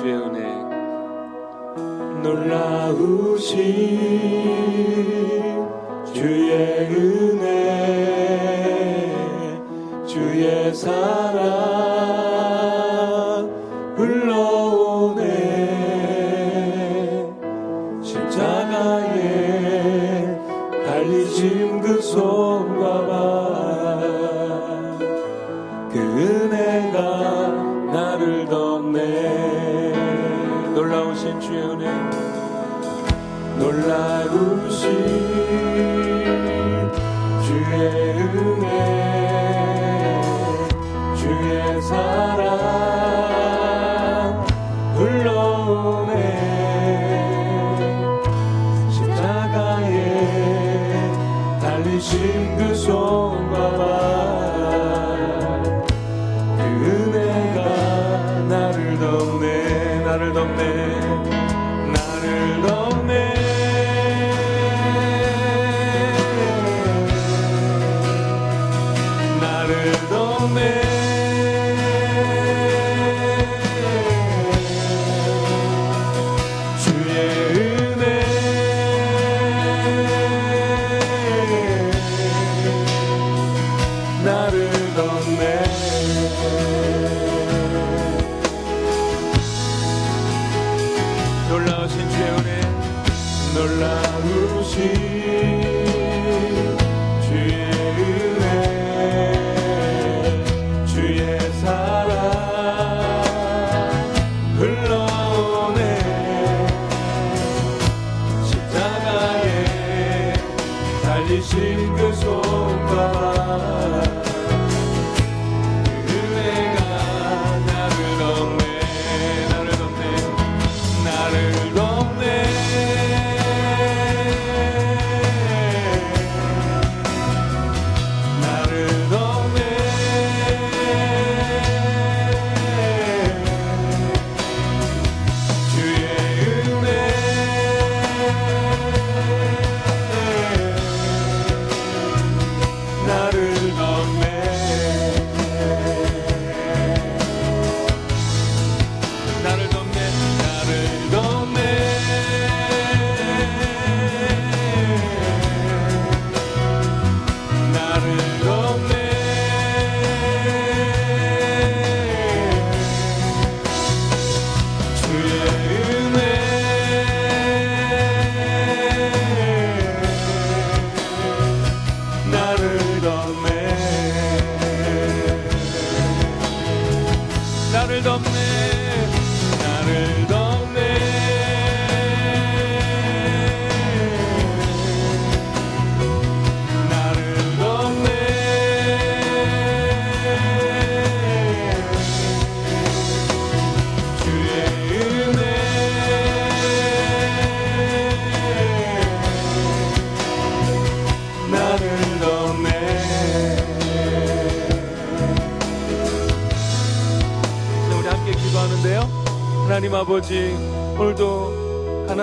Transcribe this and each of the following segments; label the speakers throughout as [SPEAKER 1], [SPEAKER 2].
[SPEAKER 1] 주의 은혜 놀라우신 주의 은혜 주의 사랑 흘러오네. 십자가에 달리신 그 손과 발그 은혜가 나를 덮네 놀라우신 주의 은혜. 놀라우신 주의 은혜. 주의 사랑 흘러오네. 십자가에 달리신 그 손과 발 덮네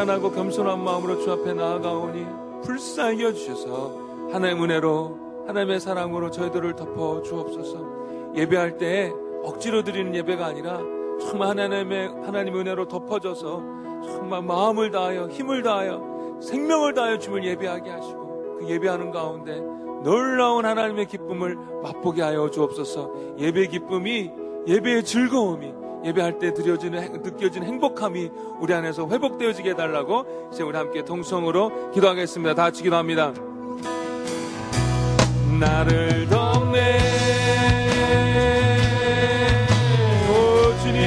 [SPEAKER 1] 가난하고 겸손한 마음으로 주 앞에 나아가오니 불쌍히 여주셔서 하나님의 은혜로 하나님의 사랑으로 저희들을 덮어 주옵소서. 예배할 때 억지로 드리는 예배가 아니라 정말 하나님의 하나님의 은혜로 덮어져서 정말 마음을 다하여 힘을 다하여 생명을 다하여 주을 예배하게 하시고 그 예배하는 가운데 놀라운 하나님의 기쁨을 맛보게 하여 주옵소서. 예배 기쁨이 예배의 즐거움이 예배할 때 드려지는 행- 느껴지는 행복함이 우리 안에서 회복되어지게 해달라고 이제 우리 함께 동성으로 기도하겠습니다. 다 같이 기도합니다. 나를 덮네. 오 주님.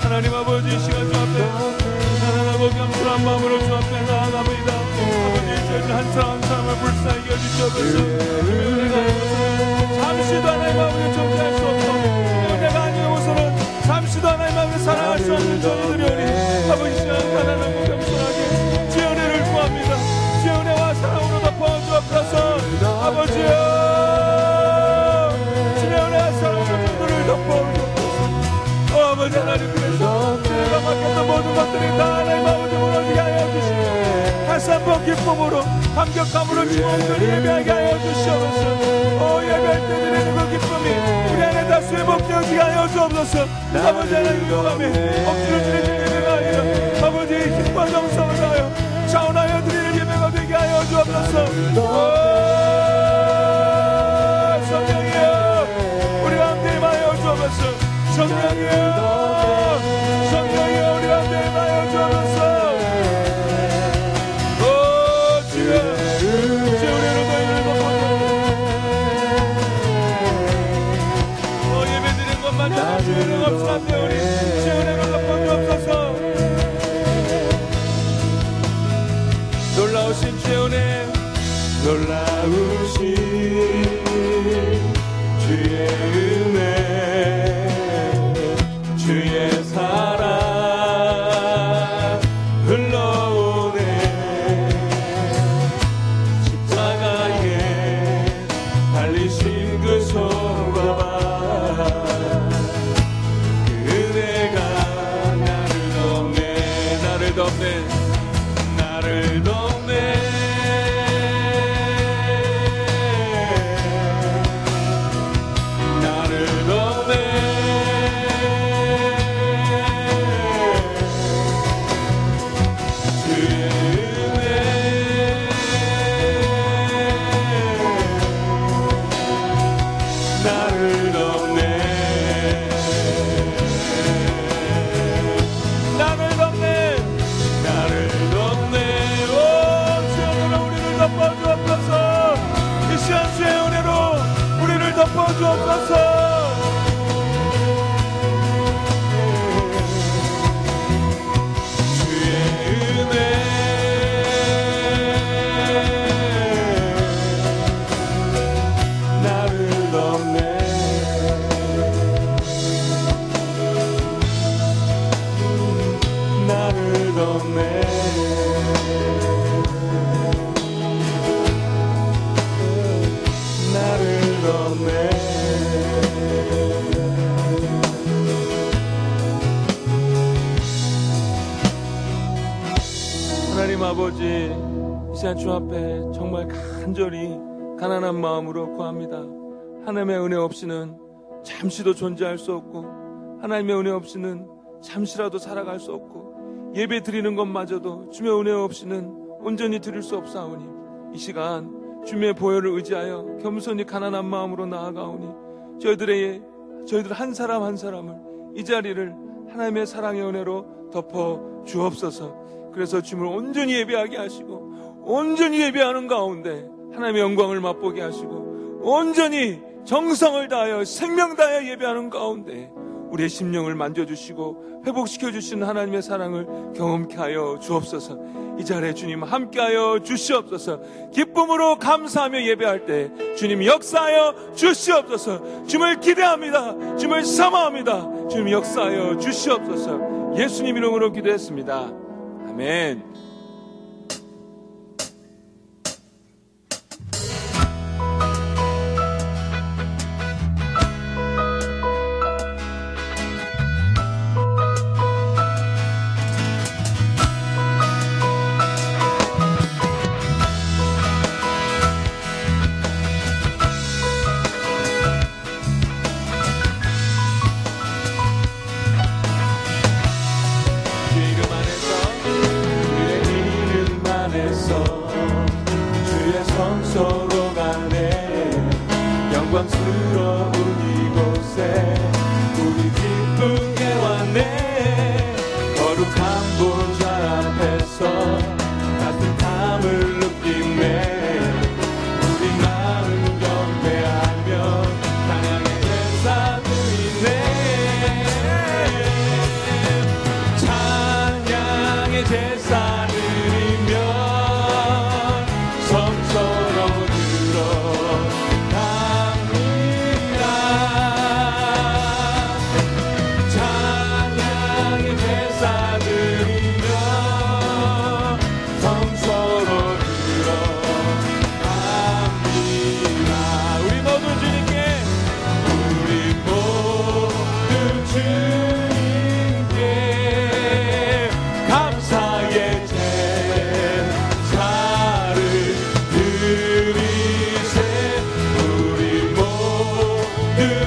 [SPEAKER 1] 하나님 아버지 이 시간 주 앞에. 가난하고 겸손한 마음으로 주 앞에 나아갑니다. 아버지 저희들 한 사람 한 사람을 불쌍히 여주시옵소서 다 하나님 아버지 무너지게 하여 주시고 다시 한번 기쁨으로 감격함으로 주님을 예배하게 하여 주시옵소서. 오 예배할 때 드리는 그 기쁨이 우리 안에 다시 회복되어지게 하여 하여 주옵소서. 아버지 하나님 용감에 억지로 드리는 예배가 아니라 아버지 힘과 정성을 다하여 자원하여 드리는 예배가 되게 하여 주옵소서. 성령이여 우리 가운데 임하여 주옵소서. 성령이여 덮 하나님의 은혜 없이는 잠시도 존재할 수 없고 하나님의 은혜 없이는 잠시라도 살아갈 수 없고 예배 드리는 것마저도 주의 은혜 없이는 온전히 드릴 수 없사오니 이 시간 주의 보혈을 의지하여 겸손히 가난한 마음으로 나아가오니 저희들의 저희들 한 사람 한 사람을 이 자리를 하나님의 사랑의 은혜로 덮어 주옵소서. 그래서 주님을 온전히 예배하게 하시고 온전히 예배하는 가운데 하나님의 영광을 맛보게 하시고 온전히 정성을 다하여 생명 다하여 예배하는 가운데 우리의 심령을 만져주시고 회복시켜주시는 하나님의 사랑을 경험케 하여 주옵소서. 이 자리에 주님 함께하여 주시옵소서. 기쁨으로 감사하며 예배할 때 주님 역사하여 주시옵소서. 주님을 기대합니다. 주님을 사모합니다. 주님 역사하여 주시옵소서. 예수님 이름으로 기도했습니다. 아멘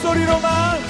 [SPEAKER 1] 제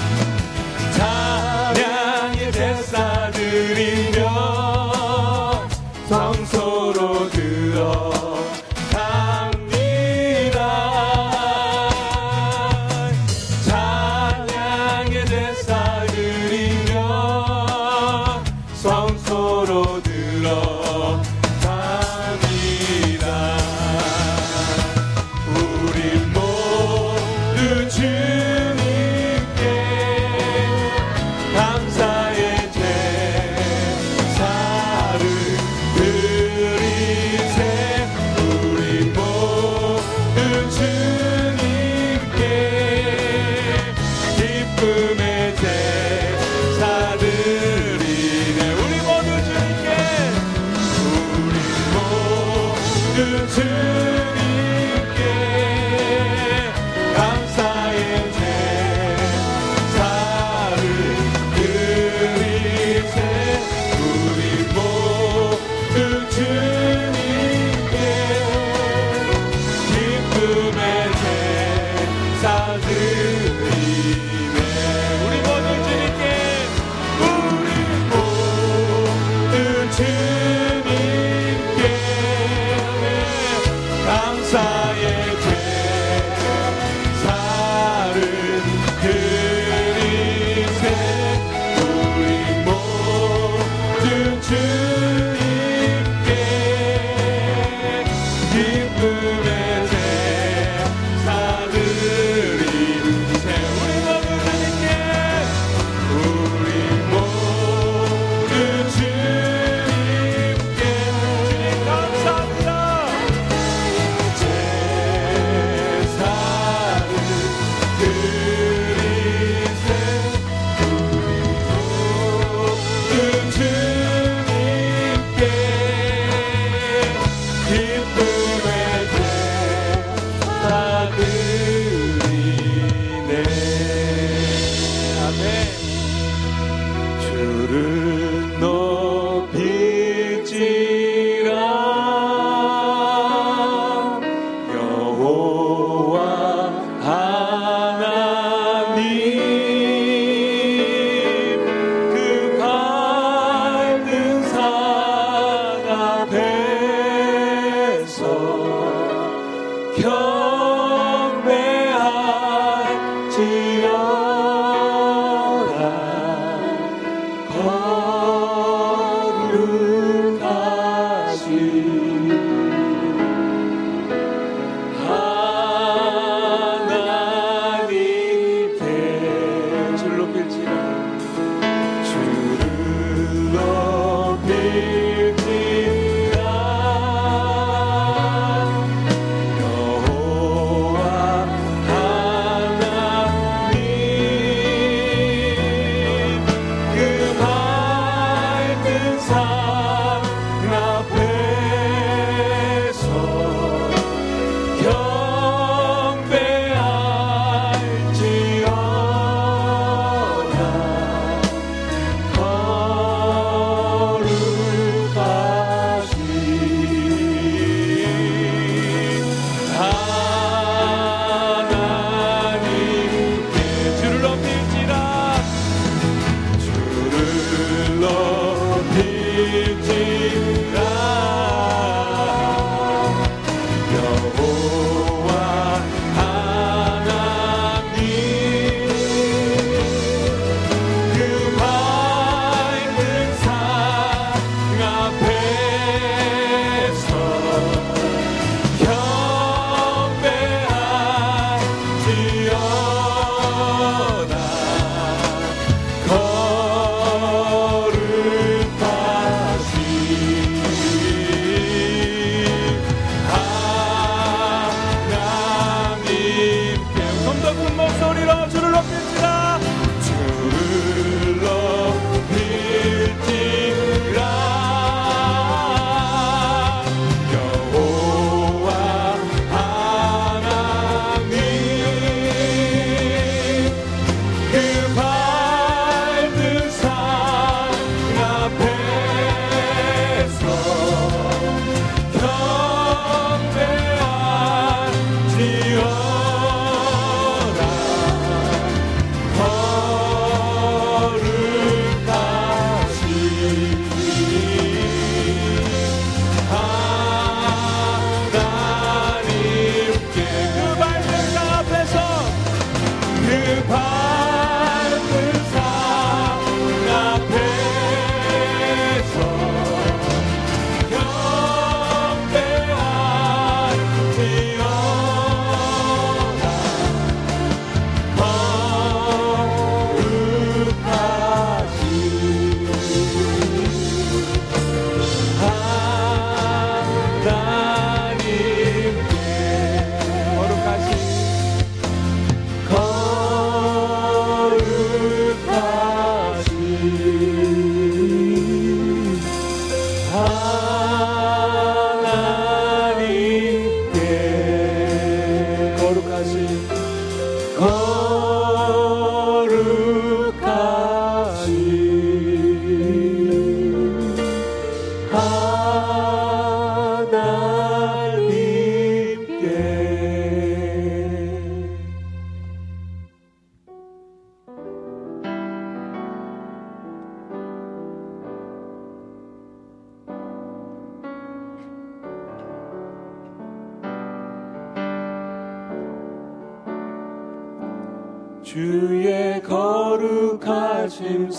[SPEAKER 1] 주의 거룩하심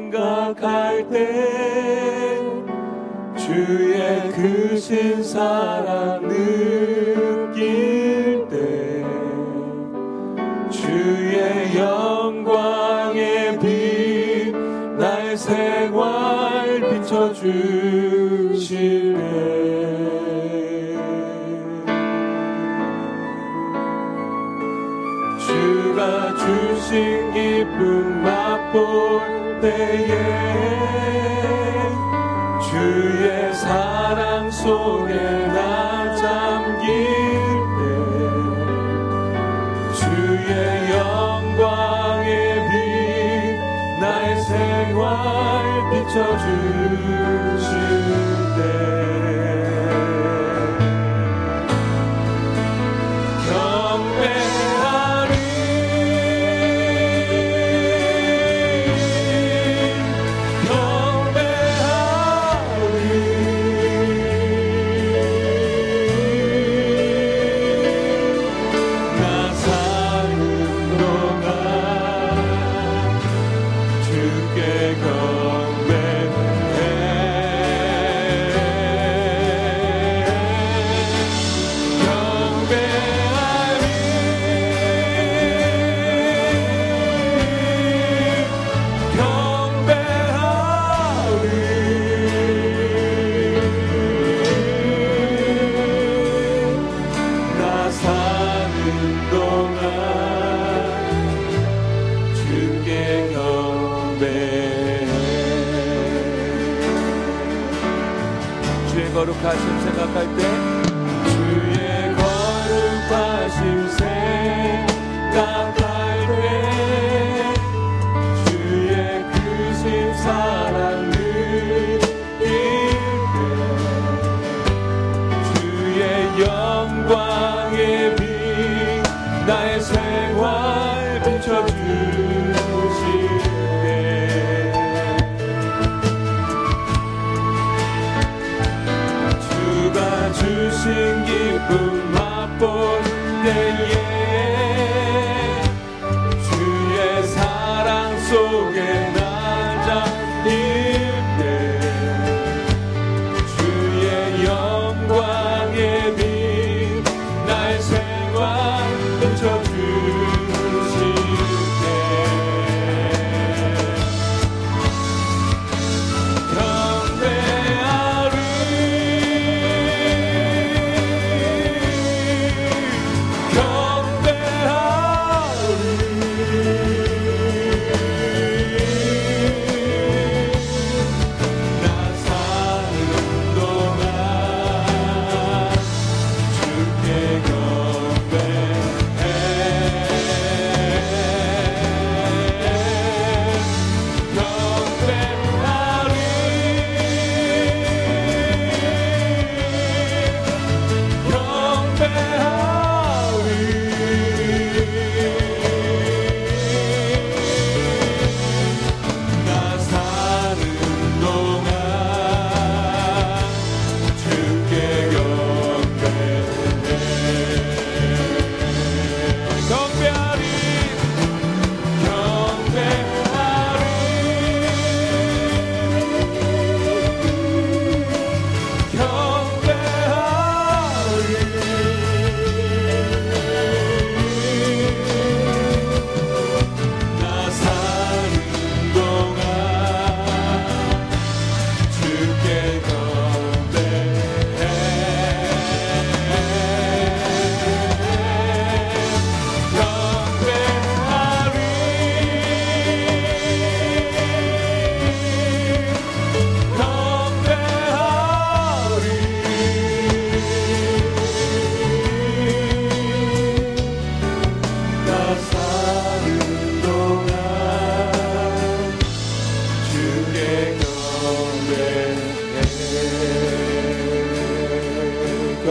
[SPEAKER 1] 생각할 때 주의 크신 사랑 느낄 때 주의 영광의 빛 나의 생활 비춰주 볼 때에 주의 사랑 속에 나 잠길 때 주의 영광의 빛 나의 생활 비춰주실 거룩하심 생각할 때 주의 거룩하심 생각할 때 주의 크신 사랑 느낄 때 주의 영광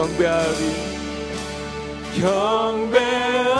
[SPEAKER 1] 경배하리. 경배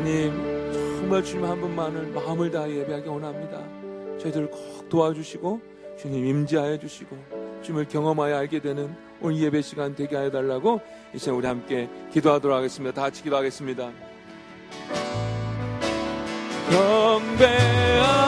[SPEAKER 1] 하나님 정말 주님 한 분만을 마음을 다해 예배하기 원합니다. 저희들 꼭 도와주시고 주님 임재하여 주시고 주님을 경험하여 알게 되는 오늘 예배 시간 되게 하여 달라고 이 시간 우리 함께 기도하도록 하겠습니다. 다 같이 기도하겠습니다. 경배하